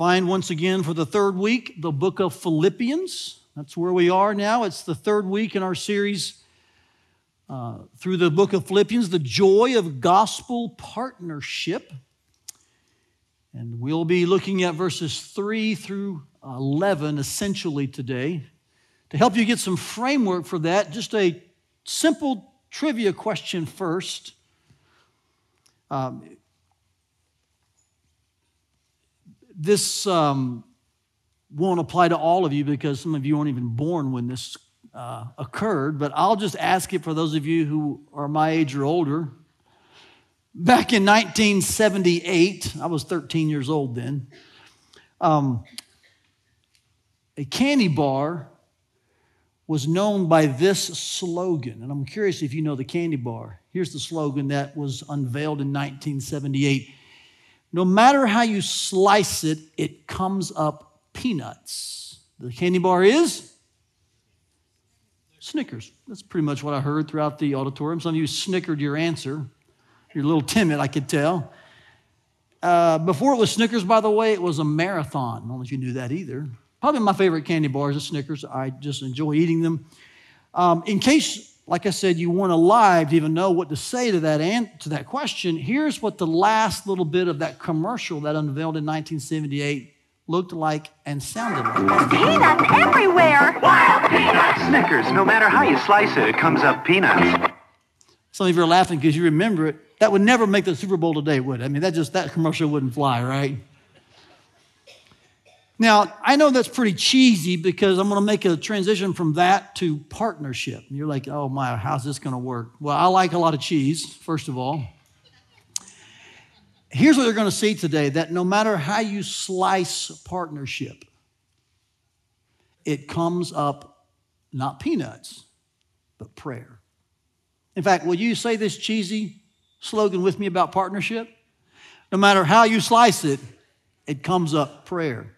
find once again for the third week the book of Philippians. That's where we are now. It's the third week in our series uh, through the book of Philippians, the joy of gospel partnership. And we'll be looking at verses 3 through 11 essentially today. To help you get some framework for that, just a simple trivia question first. Um, this um, won't apply to all of you because some of you weren't even born when this uh, occurred, but I'll just ask it for those of you who are my age or older. Back in 1978, I was 13 years old then, um, a candy bar was known by this slogan. And I'm curious if you know the candy bar. Here's the slogan that was unveiled in 1978 No matter how you slice it, it comes up peanuts. The candy bar is Snickers. That's pretty much what I heard throughout the auditorium. Some of you snickered your answer. You're a little timid, I could tell. Uh, before it was Snickers, by the way, it was a marathon. I don't know if you knew that either. Probably my favorite candy bars are Snickers. I just enjoy eating them. Um, in case, like I said, you weren't alive to even know what to say to that, an- to that question, here's what the last little bit of that commercial that unveiled in 1978 looked like and sounded like. Peanuts everywhere. Wild peanuts! Snickers, no matter how you slice it, it comes up peanuts. Some of you are laughing because you remember it. That would never make the Super Bowl today, would it? I mean, that just that commercial wouldn't fly, right? Now, I know that's pretty cheesy because I'm going to make a transition from that to partnership. You're like, oh my, how's this going to work? Well, I like a lot of cheese, first of all. Here's what you're going to see today that no matter how you slice partnership, it comes up not peanuts, but prayer. In fact, will you say this cheesy slogan with me about partnership? No matter how you slice it, it comes up prayer.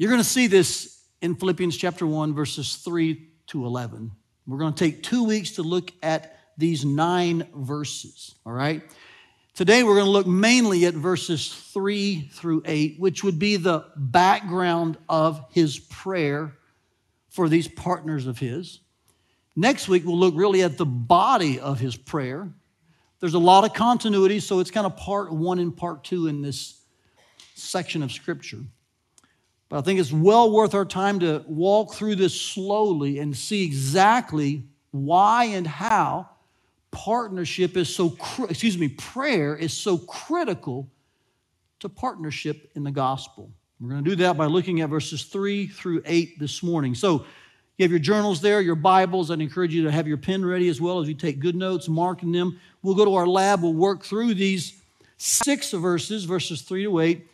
You're going to see this in Philippians chapter 1, verses 3 to 11. We're going to take two weeks to look at these nine verses, all right? Today we're going to look mainly at verses 3 through 8, which would be the background of his prayer for these partners of his. Next week we'll look really at the body of his prayer. There's a lot of continuity, so it's kind of part one and part two in this section of scripture. But I think it's well worth our time to walk through this slowly and see exactly why and how partnership is so, excuse me, prayer is so critical to partnership in the gospel. We're going to do that by looking at verses 3 through 8 this morning. So, you have your journals there, your Bibles. I'd encourage you to have your pen ready as well as you take good notes, marking them. We'll go to our lab, we'll work through these six verses, verses 3 to 8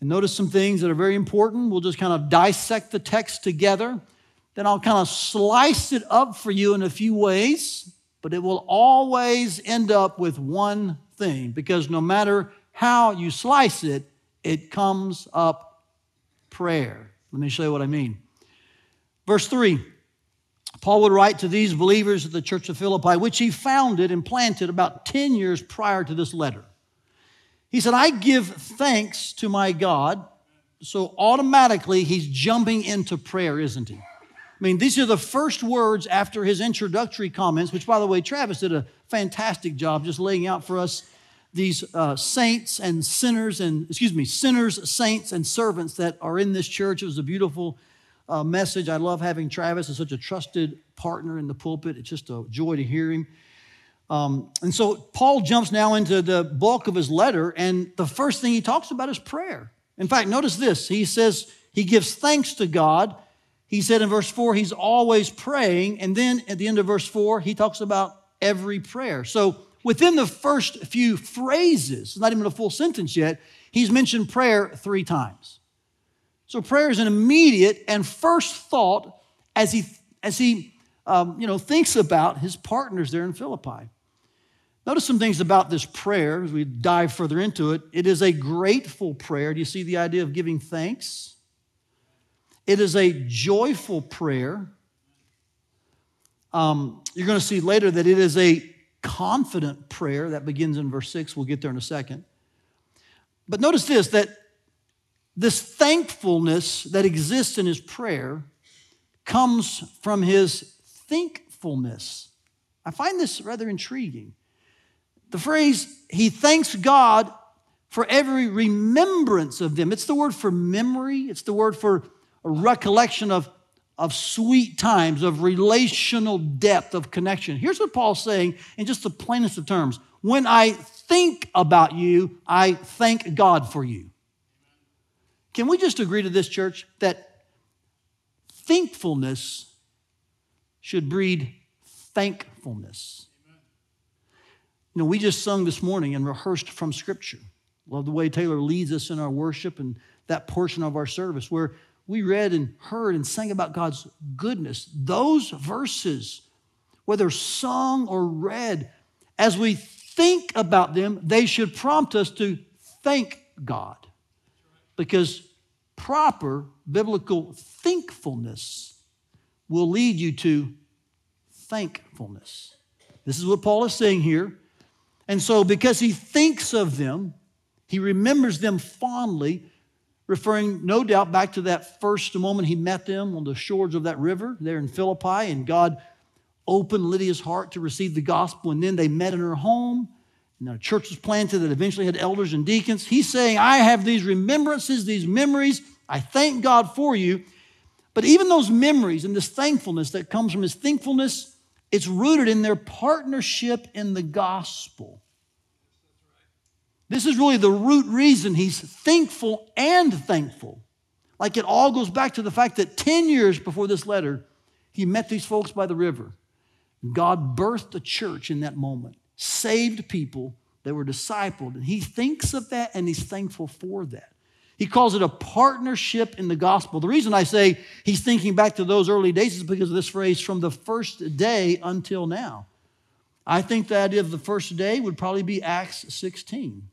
and notice some things that are very important. We'll just kind of dissect the text together. Then I'll kind of slice it up for you in a few ways, but it will always end up with one thing because no matter how you slice it, it comes up prayer. Let me show you what I mean. Verse 3 Paul would write to these believers at the church of Philippi, which he founded and planted about 10 years prior to this letter. He said, I give thanks to my God. So automatically he's jumping into prayer, isn't he? I mean, these are the first words after his introductory comments, which, by the way, Travis did a fantastic job just laying out for us these uh, saints and sinners and, excuse me, sinners, saints, and servants that are in this church. It was a beautiful uh, message. I love having Travis as such a trusted partner in the pulpit. It's just a joy to hear him. Um, and so Paul jumps now into the bulk of his letter, and the first thing he talks about is prayer. In fact, notice this. He says he gives thanks to God. He said in verse 4, he's always praying. And then at the end of verse 4, he talks about every prayer. So within the first few phrases, not even a full sentence yet, he's mentioned prayer three times. So prayer is an immediate and first thought as he, as he um, you know, thinks about his partners there in Philippi. Notice some things about this prayer as we dive further into it. It is a grateful prayer. Do you see the idea of giving thanks? It is a joyful prayer. Um, you're going to see later that it is a confident prayer that begins in verse 6. We'll get there in a second. But notice this that This thankfulness that exists in his prayer comes from his thankfulness. I find this rather intriguing. The phrase, he thanks God for every remembrance of them. It's the word for memory, it's the word for a recollection of, of sweet times, of relational depth, of connection. Here's what Paul's saying in just the plainest of terms When I think about you, I thank God for you. Can we just agree to this, church, that thankfulness should breed thankfulness? You know, we just sung this morning and rehearsed from Scripture. Love the way Taylor leads us in our worship and that portion of our service where we read and heard and sang about God's goodness. Those verses, whether sung or read, as we think about them, they should prompt us to thank God. Because proper biblical thankfulness will lead you to thankfulness. This is what Paul is saying here. And so, because he thinks of them, he remembers them fondly, referring no doubt back to that first moment he met them on the shores of that river there in Philippi, and God opened Lydia's heart to receive the gospel, and then they met in her home. And a church was planted that eventually had elders and deacons. He's saying, I have these remembrances, these memories. I thank God for you. But even those memories and this thankfulness that comes from his thankfulness, it's rooted in their partnership in the gospel. This is really the root reason he's thankful and thankful. Like it all goes back to the fact that 10 years before this letter, he met these folks by the river. God birthed a church in that moment, saved people that were discipled. And he thinks of that and he's thankful for that. He calls it a partnership in the gospel. The reason I say he's thinking back to those early days is because of this phrase, from the first day until now. I think the idea of the first day would probably be Acts 16.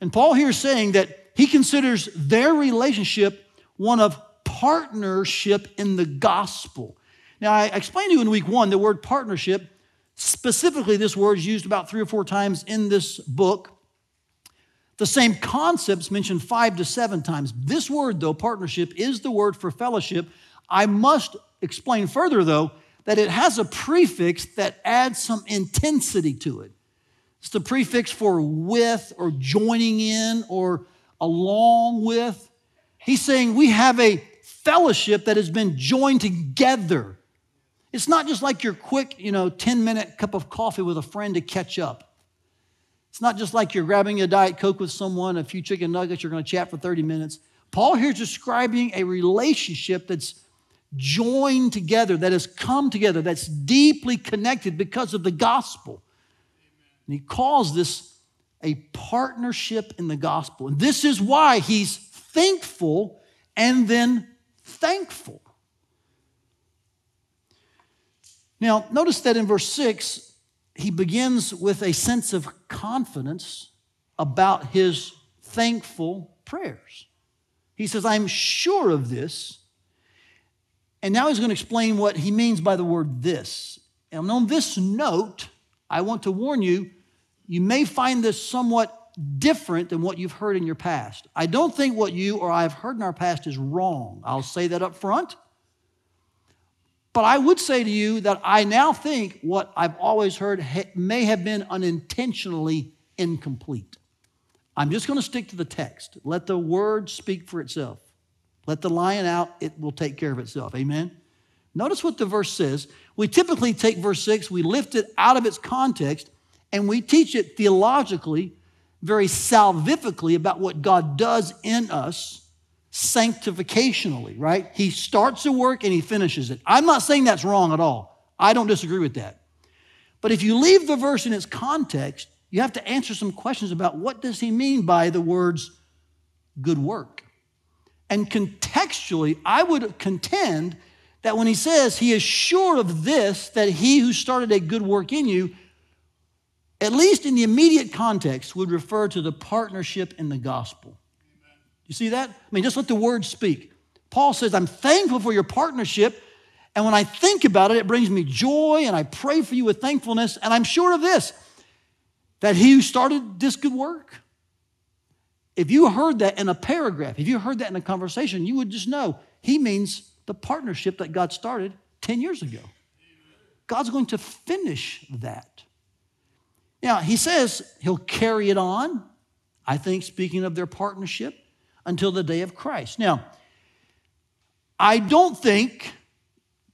And Paul here is saying that he considers their relationship one of partnership in the gospel. Now, I explained to you in week one the word partnership. Specifically, this word is used about three or four times in this book. The same concepts mentioned five to seven times. This word, though, partnership, is the word for fellowship. I must explain further, though, that it has a prefix that adds some intensity to it. It's the prefix for with or joining in or along with. He's saying we have a fellowship that has been joined together. It's not just like your quick, you know, 10 minute cup of coffee with a friend to catch up. It's not just like you're grabbing a Diet Coke with someone, a few chicken nuggets, you're going to chat for 30 minutes. Paul here is describing a relationship that's joined together, that has come together, that's deeply connected because of the gospel. And he calls this a partnership in the gospel. And this is why he's thankful and then thankful. Now, notice that in verse 6, he begins with a sense of confidence about his thankful prayers. He says, I'm sure of this. And now he's going to explain what he means by the word this. And on this note, I want to warn you, you may find this somewhat different than what you've heard in your past. I don't think what you or I have heard in our past is wrong. I'll say that up front. But I would say to you that I now think what I've always heard may have been unintentionally incomplete. I'm just going to stick to the text. Let the word speak for itself. Let the lion out, it will take care of itself. Amen? Notice what the verse says. We typically take verse 6, we lift it out of its context, and we teach it theologically, very salvifically about what God does in us sanctificationally, right? He starts a work and he finishes it. I'm not saying that's wrong at all. I don't disagree with that. But if you leave the verse in its context, you have to answer some questions about what does he mean by the words good work? And contextually, I would contend that when he says he is sure of this, that he who started a good work in you, at least in the immediate context, would refer to the partnership in the gospel. You see that? I mean, just let the word speak. Paul says, I'm thankful for your partnership. And when I think about it, it brings me joy, and I pray for you with thankfulness. And I'm sure of this that he who started this good work if you heard that in a paragraph, if you heard that in a conversation, you would just know he means the partnership that God started 10 years ago. God's going to finish that. Now, he says he'll carry it on, I think, speaking of their partnership, until the day of Christ. Now, I don't think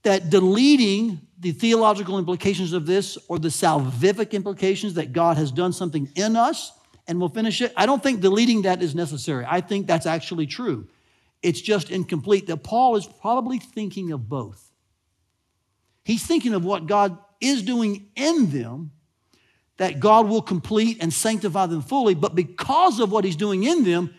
that deleting the theological implications of this or the salvific implications that God has done something in us and we'll finish it, I don't think deleting that is necessary. I think that's actually true. It's just incomplete. That Paul is probably thinking of both. He's thinking of what God is doing in them, that God will complete and sanctify them fully, but because of what he's doing in them,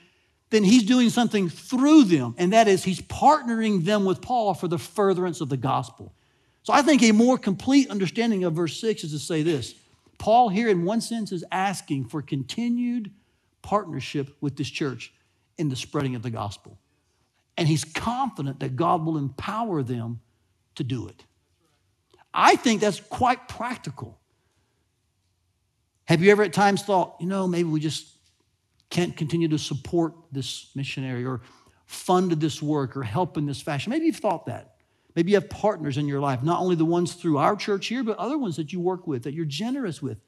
then he's doing something through them, and that is he's partnering them with Paul for the furtherance of the gospel. So I think a more complete understanding of verse 6 is to say this Paul, here in one sense, is asking for continued partnership with this church in the spreading of the gospel. And he's confident that God will empower them to do it. I think that's quite practical. Have you ever at times thought, you know, maybe we just can't continue to support this missionary or fund this work or help in this fashion? Maybe you've thought that. Maybe you have partners in your life, not only the ones through our church here, but other ones that you work with, that you're generous with.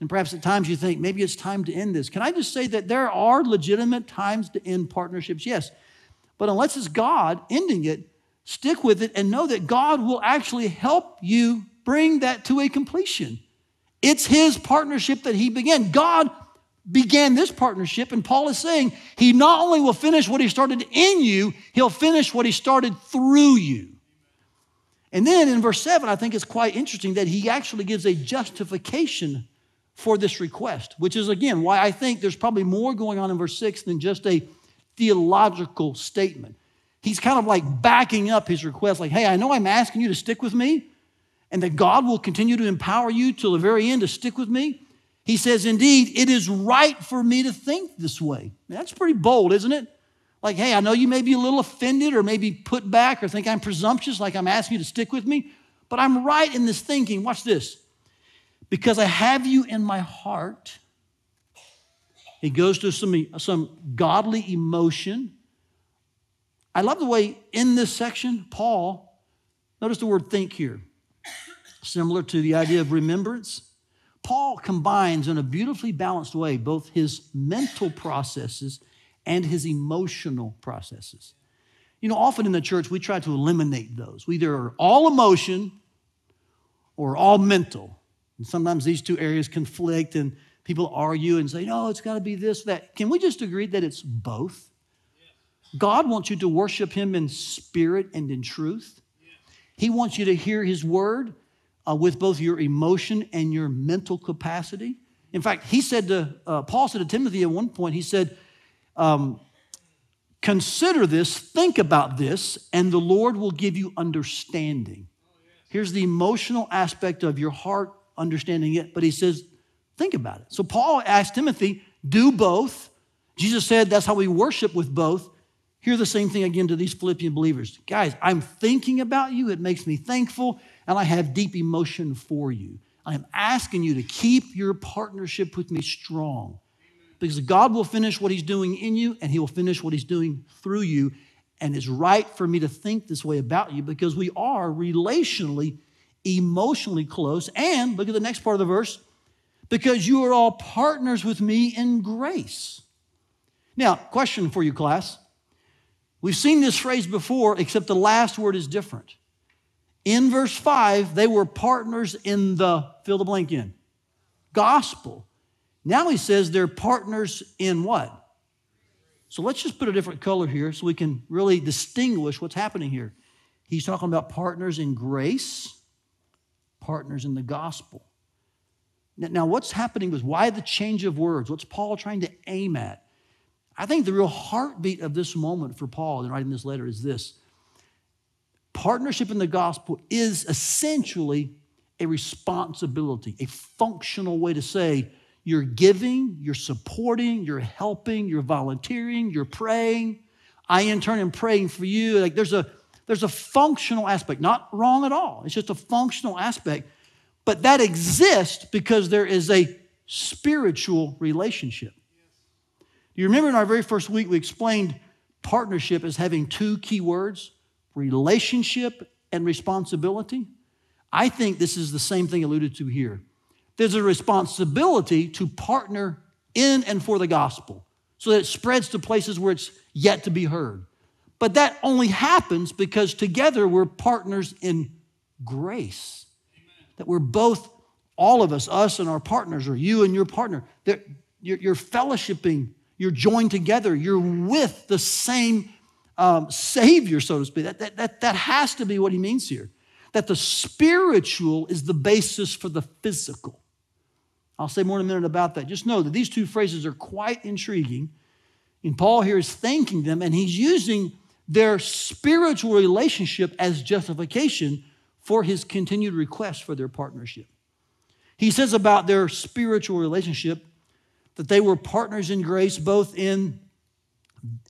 And perhaps at times you think, maybe it's time to end this. Can I just say that there are legitimate times to end partnerships? Yes. But unless it's God ending it, stick with it and know that God will actually help you bring that to a completion. It's His partnership that He began. God began this partnership, and Paul is saying He not only will finish what He started in you, He'll finish what He started through you. And then in verse 7, I think it's quite interesting that He actually gives a justification for this request, which is again why I think there's probably more going on in verse 6 than just a theological statement. He's kind of like backing up his request, like, hey, I know I'm asking you to stick with me, and that God will continue to empower you till the very end to stick with me. He says, Indeed, it is right for me to think this way. That's pretty bold, isn't it? Like, hey, I know you may be a little offended or maybe put back or think I'm presumptuous, like I'm asking you to stick with me, but I'm right in this thinking. Watch this. Because I have you in my heart. He goes to some, some godly emotion. I love the way in this section, Paul, notice the word think here, similar to the idea of remembrance. Paul combines in a beautifully balanced way both his mental processes and his emotional processes. You know, often in the church, we try to eliminate those. We either are all emotion or all mental. And sometimes these two areas conflict and people argue and say, no, it's got to be this, that. Can we just agree that it's both? God wants you to worship Him in spirit and in truth. He wants you to hear His word uh, with both your emotion and your mental capacity. In fact, he said to, uh, Paul said to Timothy at one point, he said, um, Consider this, think about this, and the Lord will give you understanding. Here's the emotional aspect of your heart understanding it, but he says, Think about it. So Paul asked Timothy, Do both. Jesus said that's how we worship with both. Hear the same thing again to these Philippian believers. Guys, I'm thinking about you. It makes me thankful, and I have deep emotion for you. I am asking you to keep your partnership with me strong because God will finish what He's doing in you and He will finish what He's doing through you. And it's right for me to think this way about you because we are relationally, emotionally close. And look at the next part of the verse because you are all partners with me in grace. Now, question for you, class. We've seen this phrase before, except the last word is different. In verse 5, they were partners in the fill the blank in gospel. Now he says they're partners in what? So let's just put a different color here so we can really distinguish what's happening here. He's talking about partners in grace, partners in the gospel. Now, what's happening was why the change of words? What's Paul trying to aim at? I think the real heartbeat of this moment for Paul in writing this letter is this partnership in the gospel is essentially a responsibility, a functional way to say, you're giving, you're supporting, you're helping, you're volunteering, you're praying. I in turn am praying for you. Like there's a there's a functional aspect, not wrong at all. It's just a functional aspect. But that exists because there is a spiritual relationship. Do you remember in our very first week we explained partnership as having two key words relationship and responsibility? I think this is the same thing alluded to here. There's a responsibility to partner in and for the gospel so that it spreads to places where it's yet to be heard. But that only happens because together we're partners in grace. Amen. That we're both, all of us, us and our partners, or you and your partner, you're, you're fellowshipping, you're joined together, you're with the same um, Savior, so to speak. That, that, that, that has to be what he means here. That the spiritual is the basis for the physical. I'll say more in a minute about that. Just know that these two phrases are quite intriguing. And Paul here is thanking them, and he's using their spiritual relationship as justification for his continued request for their partnership. He says about their spiritual relationship that they were partners in grace both in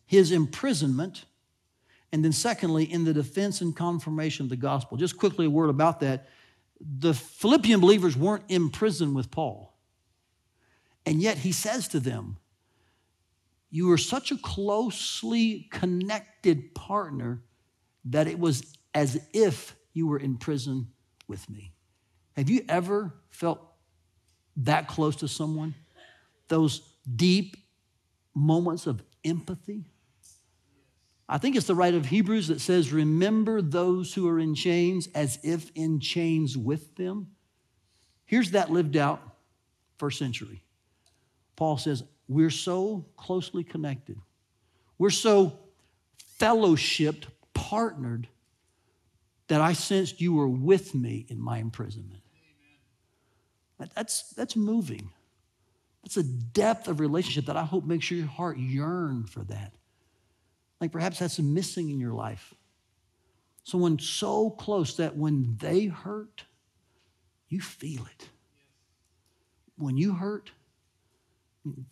his imprisonment and then, secondly, in the defense and confirmation of the gospel. Just quickly, a word about that. The Philippian believers weren't in prison with Paul. And yet, he says to them, You are such a closely connected partner that it was as if you were in prison with me. Have you ever felt that close to someone? Those deep moments of empathy? I think it's the writer of Hebrews that says, Remember those who are in chains as if in chains with them. Here's that lived out first century. Paul says, We're so closely connected, we're so fellowshipped, partnered, that I sensed you were with me in my imprisonment. That's, that's moving. That's a depth of relationship that I hope makes your heart yearn for that. Like perhaps that's missing in your life. Someone so close that when they hurt, you feel it. When you hurt,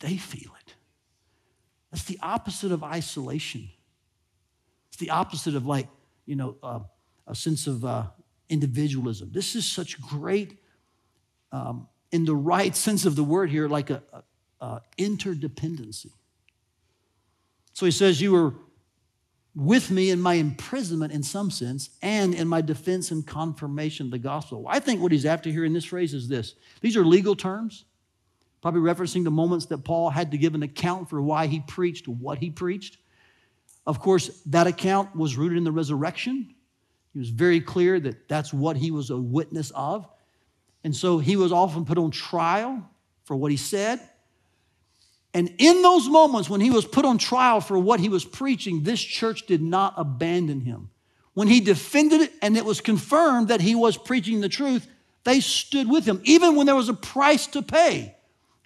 they feel it. That's the opposite of isolation. It's the opposite of like, you know, uh, a sense of uh, individualism. This is such great, um, in the right sense of the word here, like a, a, a interdependency. So he says, You were with me in my imprisonment in some sense and in my defense and confirmation of the gospel. I think what he's after here in this phrase is this these are legal terms, probably referencing the moments that Paul had to give an account for why he preached what he preached. Of course, that account was rooted in the resurrection. He was very clear that that's what he was a witness of. And so he was often put on trial for what he said. And in those moments when he was put on trial for what he was preaching, this church did not abandon him. When he defended it and it was confirmed that he was preaching the truth, they stood with him, even when there was a price to pay.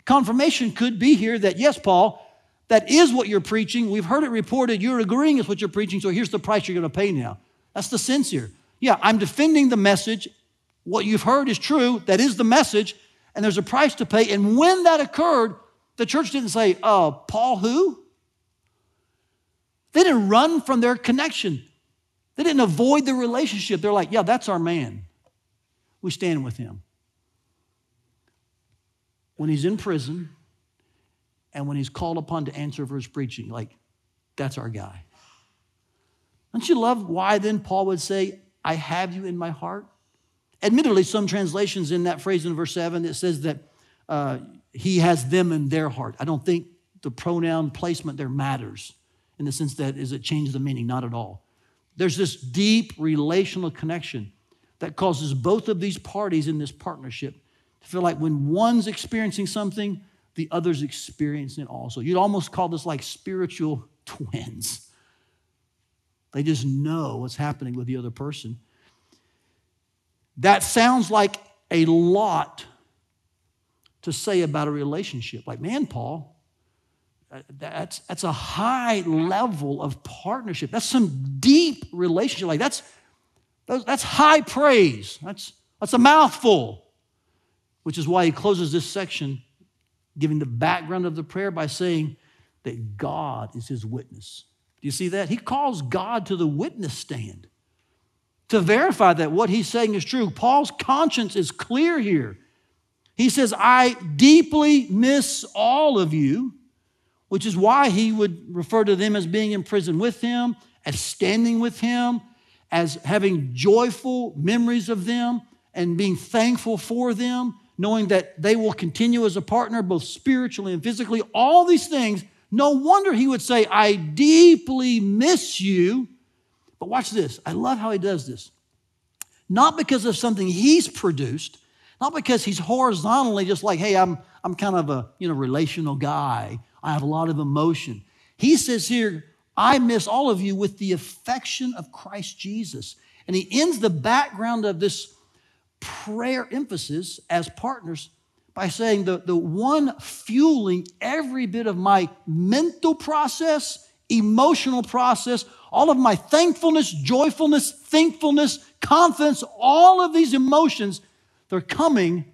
Confirmation could be here that, yes, Paul, that is what you're preaching. We've heard it reported. You're agreeing with what you're preaching, so here's the price you're going to pay now. That's the sense here. Yeah, I'm defending the message. What you've heard is true. That is the message, and there's a price to pay. And when that occurred, the church didn't say, uh, Paul who? They didn't run from their connection. They didn't avoid the relationship. They're like, yeah, that's our man. We stand with him. When he's in prison and when he's called upon to answer for his preaching, like, that's our guy. Don't you love why then Paul would say, I have you in my heart? Admittedly, some translations in that phrase in verse 7, it says that uh, he has them in their heart. I don't think the pronoun placement there matters in the sense that is it changes the meaning, not at all. There's this deep relational connection that causes both of these parties in this partnership to feel like when one's experiencing something, the other's experiencing it also. You'd almost call this like spiritual twins. They just know what's happening with the other person. That sounds like a lot to say about a relationship. Like, man, Paul, uh, that's, that's a high level of partnership. That's some deep relationship. Like, that's, that's high praise. That's, that's a mouthful, which is why he closes this section giving the background of the prayer by saying that God is his witness. Do you see that? He calls God to the witness stand to verify that what he's saying is true. Paul's conscience is clear here. He says, I deeply miss all of you, which is why he would refer to them as being in prison with him, as standing with him, as having joyful memories of them and being thankful for them, knowing that they will continue as a partner both spiritually and physically. All these things, no wonder he would say, I deeply miss you. But watch this. I love how he does this. Not because of something he's produced, not because he's horizontally just like, hey, I'm, I'm kind of a you know, relational guy. I have a lot of emotion. He says here, I miss all of you with the affection of Christ Jesus. And he ends the background of this prayer emphasis as partners by saying the, the one fueling every bit of my mental process, emotional process, all of my thankfulness, joyfulness, thankfulness, confidence, all of these emotions, they're coming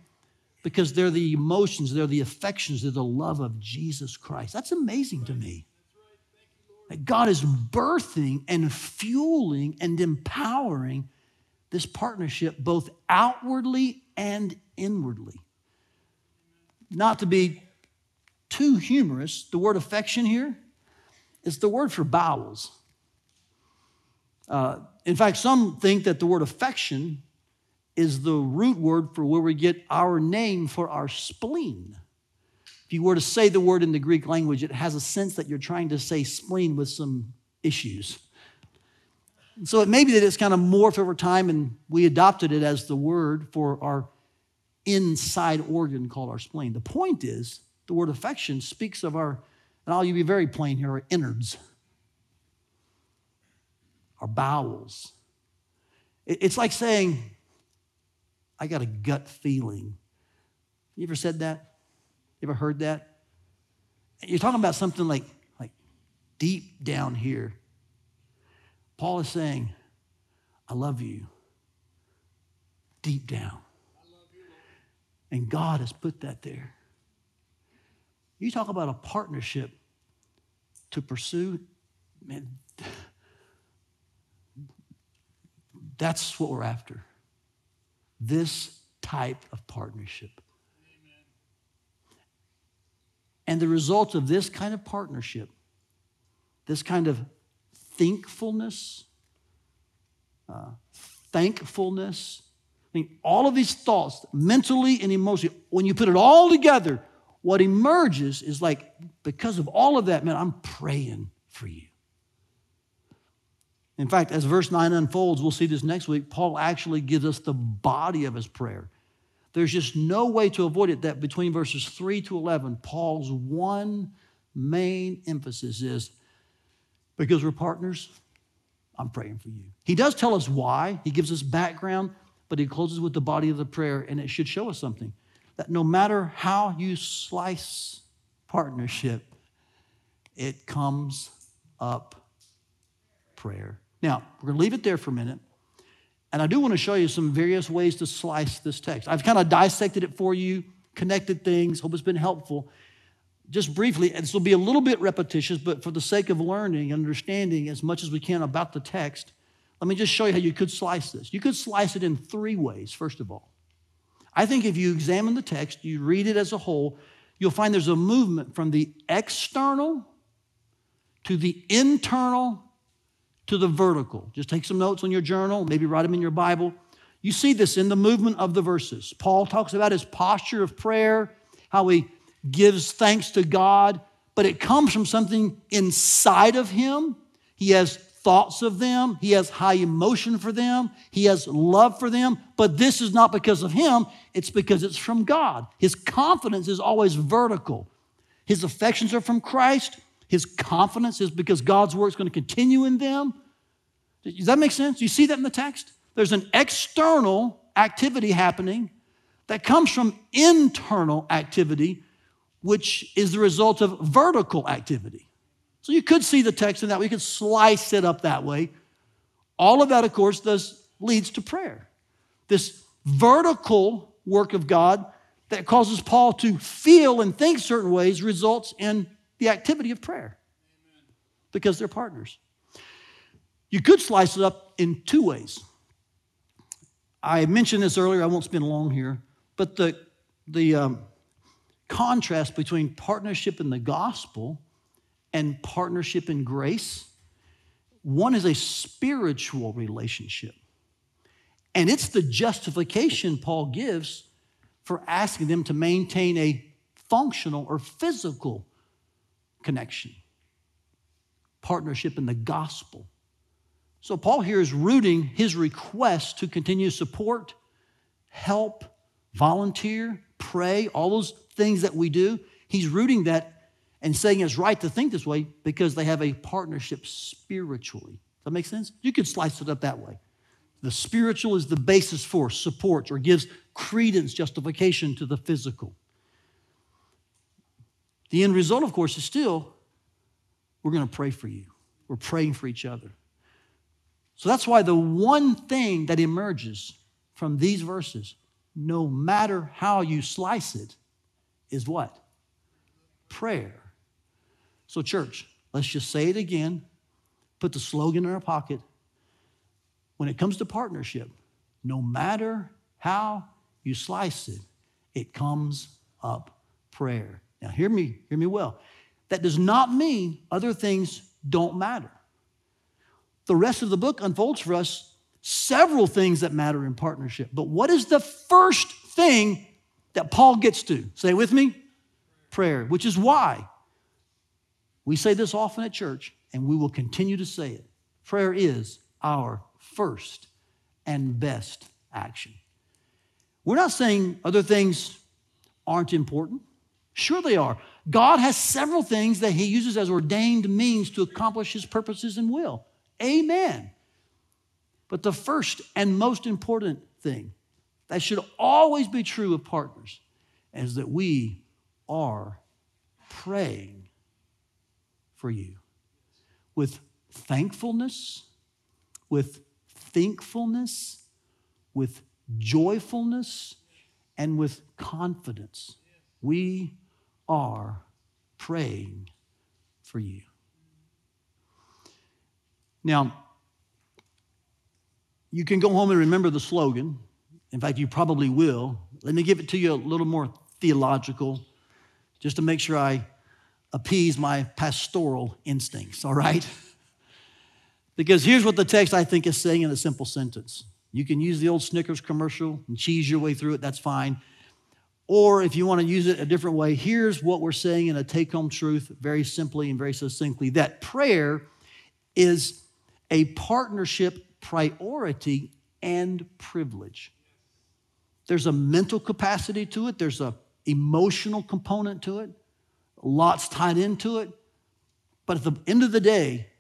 because they're the emotions, they're the affections, they're the love of Jesus Christ. That's amazing to me. That God is birthing and fueling and empowering this partnership both outwardly and inwardly. Not to be too humorous, the word affection here is the word for bowels. Uh, in fact, some think that the word affection is the root word for where we get our name for our spleen. If you were to say the word in the Greek language, it has a sense that you're trying to say spleen with some issues. So it may be that it's kind of morphed over time and we adopted it as the word for our inside organ called our spleen. The point is, the word affection speaks of our, and I'll be very plain here, our innards, our bowels. It's like saying, I got a gut feeling. You ever said that? You ever heard that? You're talking about something like, like deep down here. Paul is saying, I love you deep down. And God has put that there. You talk about a partnership to pursue, man, that's what we're after. This type of partnership. And the result of this kind of partnership, this kind of thinkfulness, uh, thankfulness, I mean, all of these thoughts, mentally and emotionally, when you put it all together, what emerges is like, because of all of that, man, I'm praying for you. In fact, as verse 9 unfolds, we'll see this next week, Paul actually gives us the body of his prayer. There's just no way to avoid it that between verses 3 to 11, Paul's one main emphasis is because we're partners, I'm praying for you. He does tell us why, he gives us background, but he closes with the body of the prayer, and it should show us something that no matter how you slice partnership, it comes up prayer. Now, we're going to leave it there for a minute. And I do want to show you some various ways to slice this text. I've kind of dissected it for you, connected things. Hope it's been helpful. Just briefly, and this will be a little bit repetitious, but for the sake of learning and understanding as much as we can about the text, let me just show you how you could slice this. You could slice it in three ways, first of all. I think if you examine the text, you read it as a whole, you'll find there's a movement from the external to the internal to the vertical. Just take some notes on your journal, maybe write them in your Bible. You see this in the movement of the verses. Paul talks about his posture of prayer, how he gives thanks to God, but it comes from something inside of him. He has thoughts of them, he has high emotion for them, he has love for them, but this is not because of him, it's because it's from God. His confidence is always vertical. His affections are from Christ, his confidence is because God's work is going to continue in them. Does that make sense? You see that in the text? There's an external activity happening that comes from internal activity, which is the result of vertical activity. So you could see the text in that way. You could slice it up that way. All of that, of course, does leads to prayer. This vertical work of God that causes Paul to feel and think certain ways results in the activity of prayer because they're partners. You could slice it up in two ways. I mentioned this earlier, I won't spend long here, but the, the um, contrast between partnership in the gospel and partnership in grace. One is a spiritual relationship. And it's the justification Paul gives for asking them to maintain a functional or physical connection, partnership in the gospel. So, Paul here is rooting his request to continue support, help, volunteer, pray, all those things that we do. He's rooting that and saying it's right to think this way because they have a partnership spiritually. Does that make sense? You could slice it up that way. The spiritual is the basis for, supports, or gives credence, justification to the physical. The end result, of course, is still we're going to pray for you. We're praying for each other. So that's why the one thing that emerges from these verses, no matter how you slice it, is what? Prayer. So, church, let's just say it again, put the slogan in our pocket. When it comes to partnership, no matter how you slice it, it comes up prayer. Now, hear me, hear me well. That does not mean other things don't matter. The rest of the book unfolds for us several things that matter in partnership. But what is the first thing that Paul gets to? Say with me prayer, which is why we say this often at church, and we will continue to say it. Prayer is our first and best action. We're not saying other things aren't important. Sure, they are. God has several things that He uses as ordained means to accomplish His purposes and will. Amen. But the first and most important thing that should always be true of partners is that we are praying for you with thankfulness, with thankfulness, with joyfulness, and with confidence. We are praying for you. Now, you can go home and remember the slogan. In fact, you probably will. Let me give it to you a little more theological, just to make sure I appease my pastoral instincts, all right? Because here's what the text I think is saying in a simple sentence. You can use the old Snickers commercial and cheese your way through it, that's fine. Or if you want to use it a different way, here's what we're saying in a take home truth, very simply and very succinctly that prayer is a partnership priority and privilege. There's a mental capacity to it, there's a emotional component to it, lots tied into it. But at the end of the day,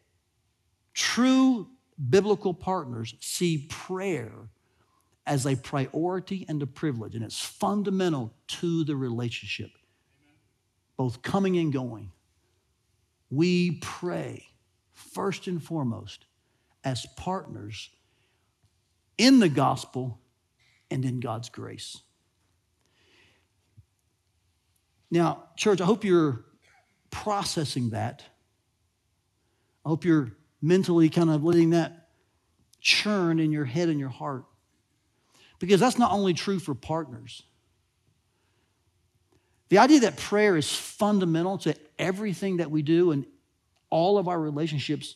true biblical partners see prayer as a priority and a privilege, and it's fundamental to the relationship, both coming and going. We pray first and foremost as partners in the gospel and in God's grace. Now, church, I hope you're processing that. I hope you're mentally kind of letting that churn in your head and your heart. Because that's not only true for partners. The idea that prayer is fundamental to everything that we do and all of our relationships,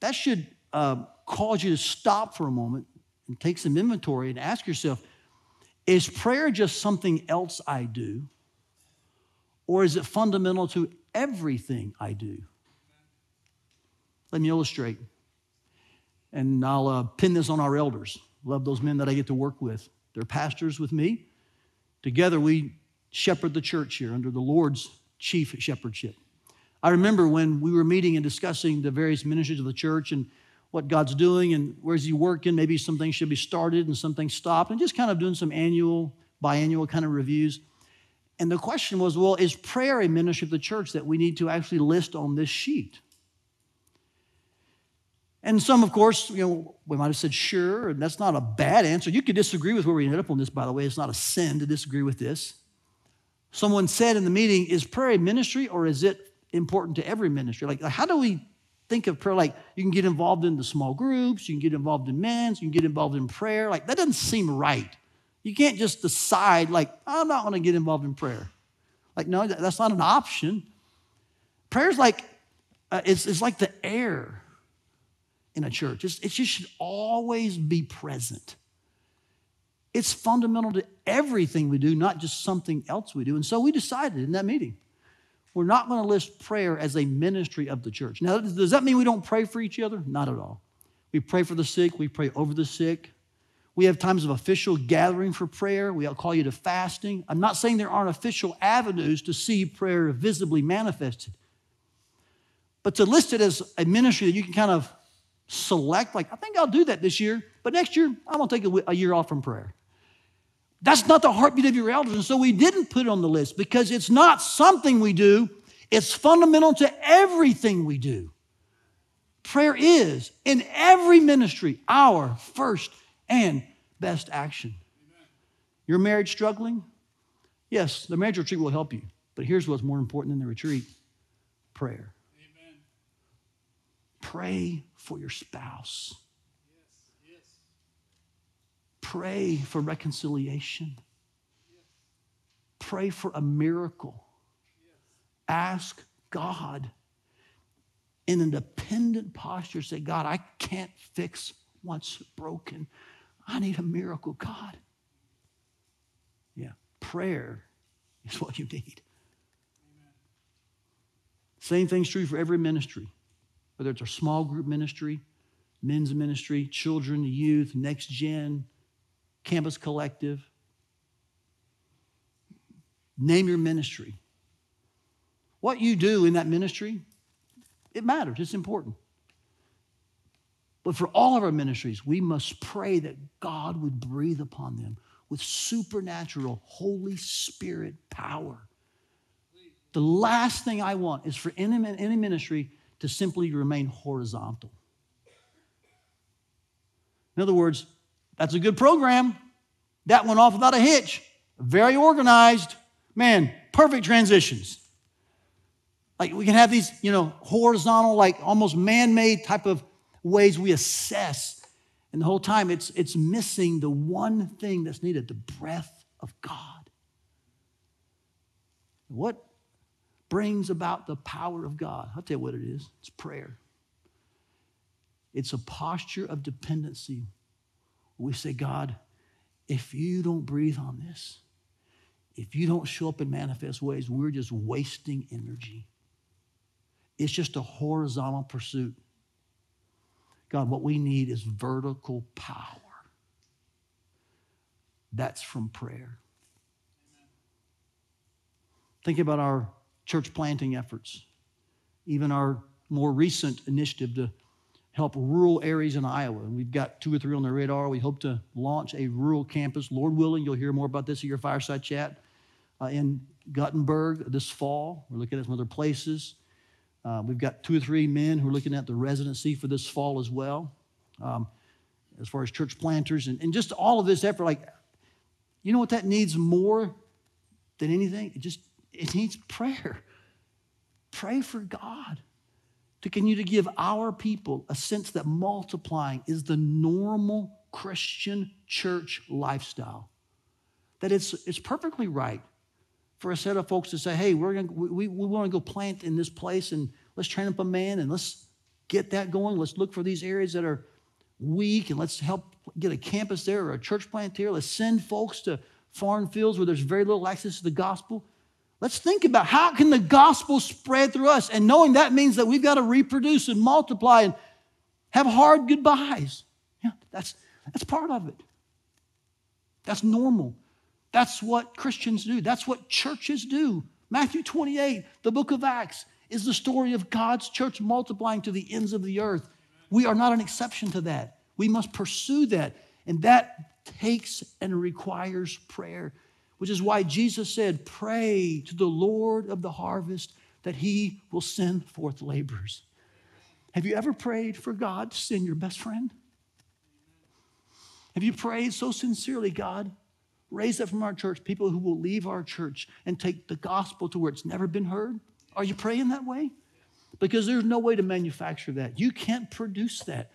that should uh, cause you to stop for a moment and take some inventory and ask yourself is prayer just something else I do? Or is it fundamental to everything I do? Let me illustrate. And I'll uh, pin this on our elders. Love those men that I get to work with. They're pastors with me. Together, we shepherd the church here under the Lord's chief shepherdship. I remember when we were meeting and discussing the various ministries of the church and what God's doing and where's He working. Maybe some things should be started and some things stopped, and just kind of doing some annual, biannual kind of reviews. And the question was well, is prayer a ministry of the church that we need to actually list on this sheet? And some, of course, you know, we might have said sure, and that's not a bad answer. You could disagree with where we ended up on this, by the way. It's not a sin to disagree with this. Someone said in the meeting, is prayer a ministry or is it important to every ministry? Like, how do we think of prayer? Like, you can get involved in the small groups, you can get involved in men's, you can get involved in prayer. Like, that doesn't seem right. You can't just decide, like, I'm not going to get involved in prayer. Like, no, that's not an option. Prayer's like uh, it's, it's like the air in a church. It's, it just should always be present. It's fundamental to everything we do, not just something else we do. And so we decided in that meeting we're not going to list prayer as a ministry of the church. Now, does that mean we don't pray for each other? Not at all. We pray for the sick, we pray over the sick. We have times of official gathering for prayer. We all call you to fasting. I'm not saying there aren't official avenues to see prayer visibly manifested. But to list it as a ministry that you can kind of select, like, I think I'll do that this year, but next year I'm going to take a, year off from prayer. That's not the heartbeat of your elders. And so we didn't put it on the list because it's not something we do, it's fundamental to everything we do. Prayer is, in every ministry, our first and best action. Your marriage struggling? Yes, the marriage retreat will help you. But here's what's more important than the retreat prayer. Amen. Pray for your spouse. Yes, yes. Pray for reconciliation. Yes. Pray for a miracle. Ask God in a dependent posture, say, God, I can't fix what's broken. I need a miracle, God. Yeah, prayer is what you need. Amen. Same thing's true for every ministry, whether it's a small group ministry, men's ministry, children, youth, next gen, campus collective. Name your ministry. What you do in that ministry, it matters, it's important. But for all of our ministries, we must pray that God would breathe upon them with supernatural Holy Spirit power. The last thing I want is for any, any ministry to simply remain horizontal. In other words, that's a good program. That went off without a hitch. Very organized. Man, perfect transitions. Like we can have these, you know, horizontal, like almost man made type of ways we assess. And the whole time it's, it's missing the one thing that's needed the breath of God. What brings about the power of God? I'll tell you what it is it's prayer. It's a posture of dependency. We say, God, if you don't breathe on this, if you don't show up in manifest ways, we're just wasting energy. It's just a horizontal pursuit. God, what we need is vertical power. That's from prayer. Think about our church planting efforts, even our more recent initiative to help rural areas in Iowa. And we've got two or three on the radar. We hope to launch a rural campus. Lord willing, you'll hear more about this at your fireside chat uh, in Guttenberg this fall. We're looking at some other places. Uh, we've got two or three men who are looking at the residency for this fall as well, um, as far as church planters and, and just all of this effort. Like, you know what that needs more than anything? It just it needs prayer. Pray for God to continue to give our people a sense that multiplying is the normal Christian church lifestyle. That it's, it's perfectly right for a set of folks to say, hey, we're gonna, we, we want to go plant in this place and let's train up a man and let's get that going. Let's look for these areas that are weak and let's help get a campus there or a church plant here. Let's send folks to foreign fields where there's very little access to the gospel. Let's think about how can the gospel spread through us and knowing that means that we've got to reproduce and multiply and have hard goodbyes. Yeah, that's, that's part of it. That's normal. That's what Christians do. That's what churches do. Matthew 28, the book of Acts, is the story of God's church multiplying to the ends of the earth. We are not an exception to that. We must pursue that. And that takes and requires prayer, which is why Jesus said, Pray to the Lord of the harvest that he will send forth laborers. Have you ever prayed for God to send your best friend? Have you prayed so sincerely, God, raise up from our church people who will leave our church and take the gospel to where it's never been heard? Are you praying that way? Because there's no way to manufacture that. You can't produce that.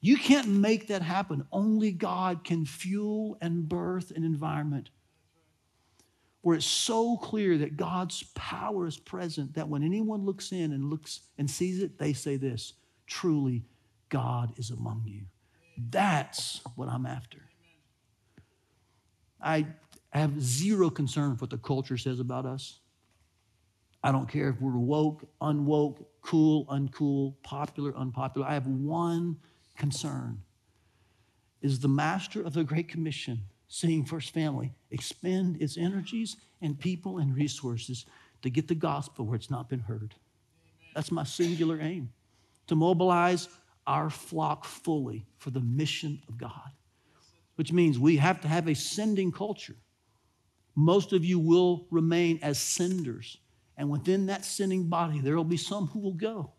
You can't make that happen. Only God can fuel and birth an environment where it's so clear that God's power is present that when anyone looks in and looks and sees it, they say this truly, God is among you. That's what I'm after. I have zero concern for what the culture says about us. I don't care if we're woke, unwoke, cool, uncool, popular, unpopular. I have one concern. Is the master of the Great Commission seeing First Family expend its energies and people and resources to get the gospel where it's not been heard? That's my singular aim to mobilize our flock fully for the mission of God, which means we have to have a sending culture. Most of you will remain as senders and within that sending body, there will be some who will go.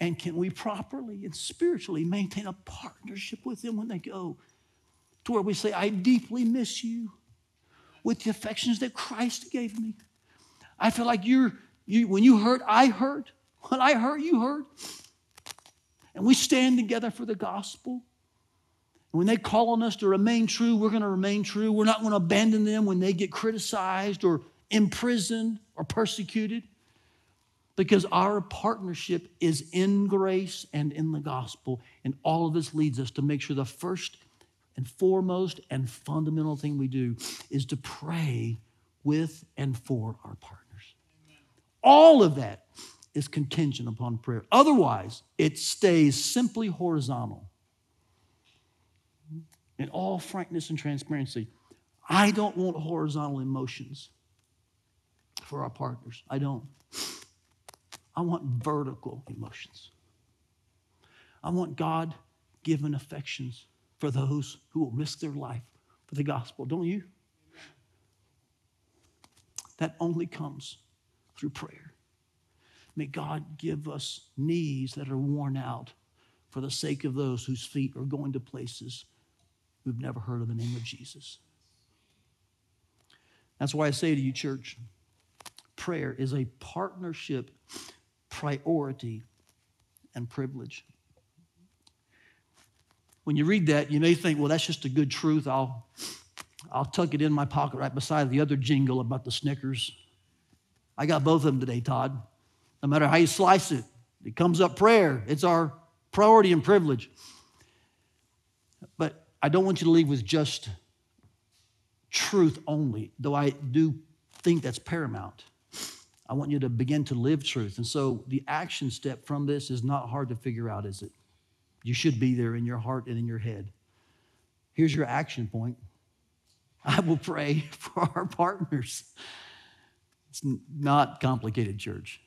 And can we properly and spiritually maintain a partnership with them when they go? To where we say, I deeply miss you with the affections that Christ gave me. I feel like you're, you, when you hurt, I hurt. When I hurt, you hurt. And we stand together for the gospel. When they call on us to remain true, we're going to remain true. We're not going to abandon them when they get criticized or imprisoned or persecuted because our partnership is in grace and in the gospel. And all of this leads us to make sure the first and foremost and fundamental thing we do is to pray with and for our partners. All of that is contingent upon prayer. Otherwise, it stays simply horizontal. In all frankness and transparency, I don't want horizontal emotions for our partners. I don't. I want vertical emotions. I want God given affections for those who will risk their life for the gospel, don't you? That only comes through prayer. May God give us knees that are worn out for the sake of those whose feet are going to places we've never heard of the name of Jesus. That's why I say to you, church, prayer is a partnership priority and privilege. When you read that, you may think, well, that's just a good truth. I'll, I'll tuck it in my pocket right beside the other jingle about the Snickers. I got both of them today, Todd. No matter how you slice it, it comes up prayer. It's our priority and privilege. But I don't want you to leave with just truth only, though I do think that's paramount. I want you to begin to live truth. And so the action step from this is not hard to figure out, is it? You should be there in your heart and in your head. Here's your action point I will pray for our partners. It's not complicated, church.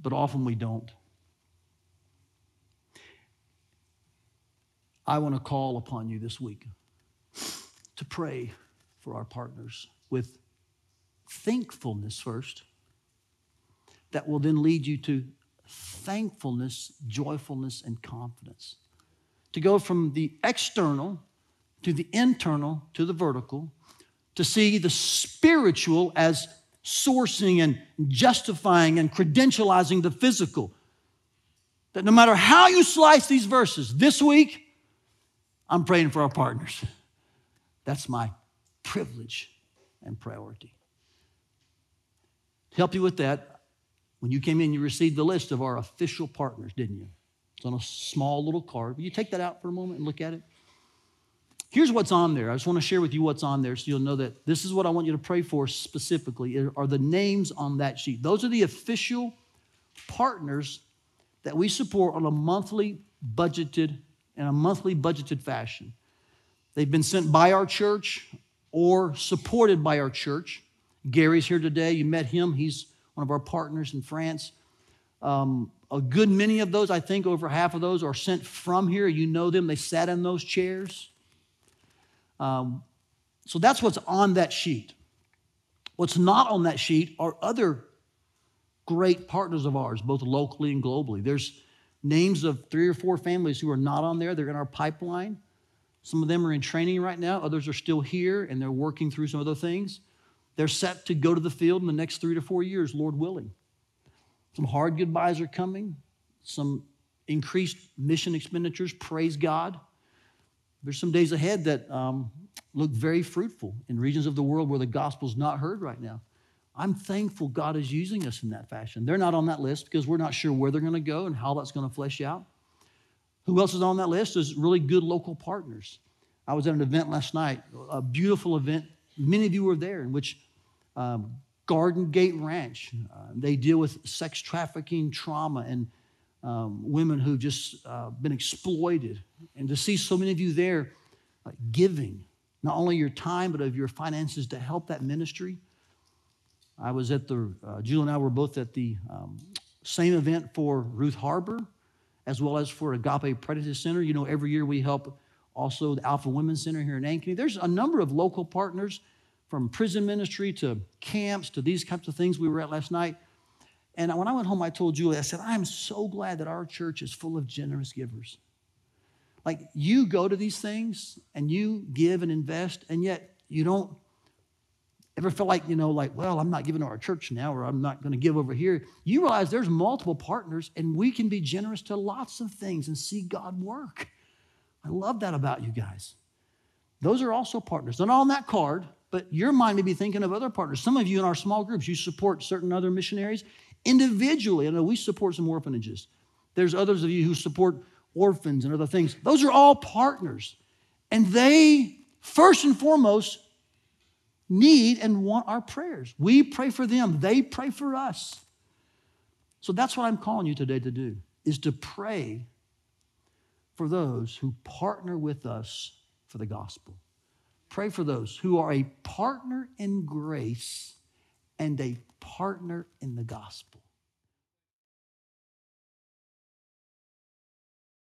But often we don't. I want to call upon you this week to pray for our partners with thankfulness first, that will then lead you to thankfulness, joyfulness, and confidence. To go from the external to the internal to the vertical, to see the spiritual as sourcing and justifying and credentializing the physical. That no matter how you slice these verses, this week, I'm praying for our partners. That's my privilege and priority. To help you with that, when you came in, you received the list of our official partners, didn't you? It's on a small little card. Will you take that out for a moment and look at it? Here's what's on there. I just want to share with you what's on there so you'll know that this is what I want you to pray for specifically are the names on that sheet. Those are the official partners that we support on a monthly budgeted in a monthly budgeted fashion. They've been sent by our church or supported by our church. Gary's here today. You met him. He's one of our partners in France. Um, a good many of those, I think over half of those, are sent from here. You know them, they sat in those chairs. Um, so that's what's on that sheet. What's not on that sheet are other great partners of ours, both locally and globally. There's names of three or four families who are not on there, they're in our pipeline. Some of them are in training right now, others are still here and they're working through some other things. They're set to go to the field in the next three to four years, Lord willing. Some hard goodbyes are coming, some increased mission expenditures, praise God. There's some days ahead that um, look very fruitful in regions of the world where the gospel's not heard right now. I'm thankful God is using us in that fashion. They're not on that list because we're not sure where they're going to go and how that's going to flesh out. Who else is on that list is really good local partners. I was at an event last night, a beautiful event. Many of you were there, in which um, Garden Gate Ranch, uh, they deal with sex trafficking, trauma, and um, women who've just uh, been exploited. And to see so many of you there like giving, not only your time, but of your finances to help that ministry. I was at the, uh, Julie and I were both at the um, same event for Ruth Harbor, as well as for Agape Pregnancy Center. You know, every year we help also the Alpha Women's Center here in Ankeny. There's a number of local partners from prison ministry to camps to these types of things we were at last night. And when I went home, I told Julie, I said, I'm so glad that our church is full of generous givers. Like you go to these things and you give and invest, and yet you don't ever feel like, you know, like, well, I'm not giving to our church now, or I'm not going to give over here. You realize there's multiple partners, and we can be generous to lots of things and see God work. I love that about you guys. Those are also partners. They're not on that card, but your mind may be thinking of other partners. Some of you in our small groups, you support certain other missionaries individually. I know we support some orphanages. There's others of you who support orphans and other things. Those are all partners. And they, first and foremost, need and want our prayers. We pray for them, they pray for us. So that's what I'm calling you today to do is to pray for those who partner with us for the gospel. Pray for those who are a partner in grace and a partner in the gospel.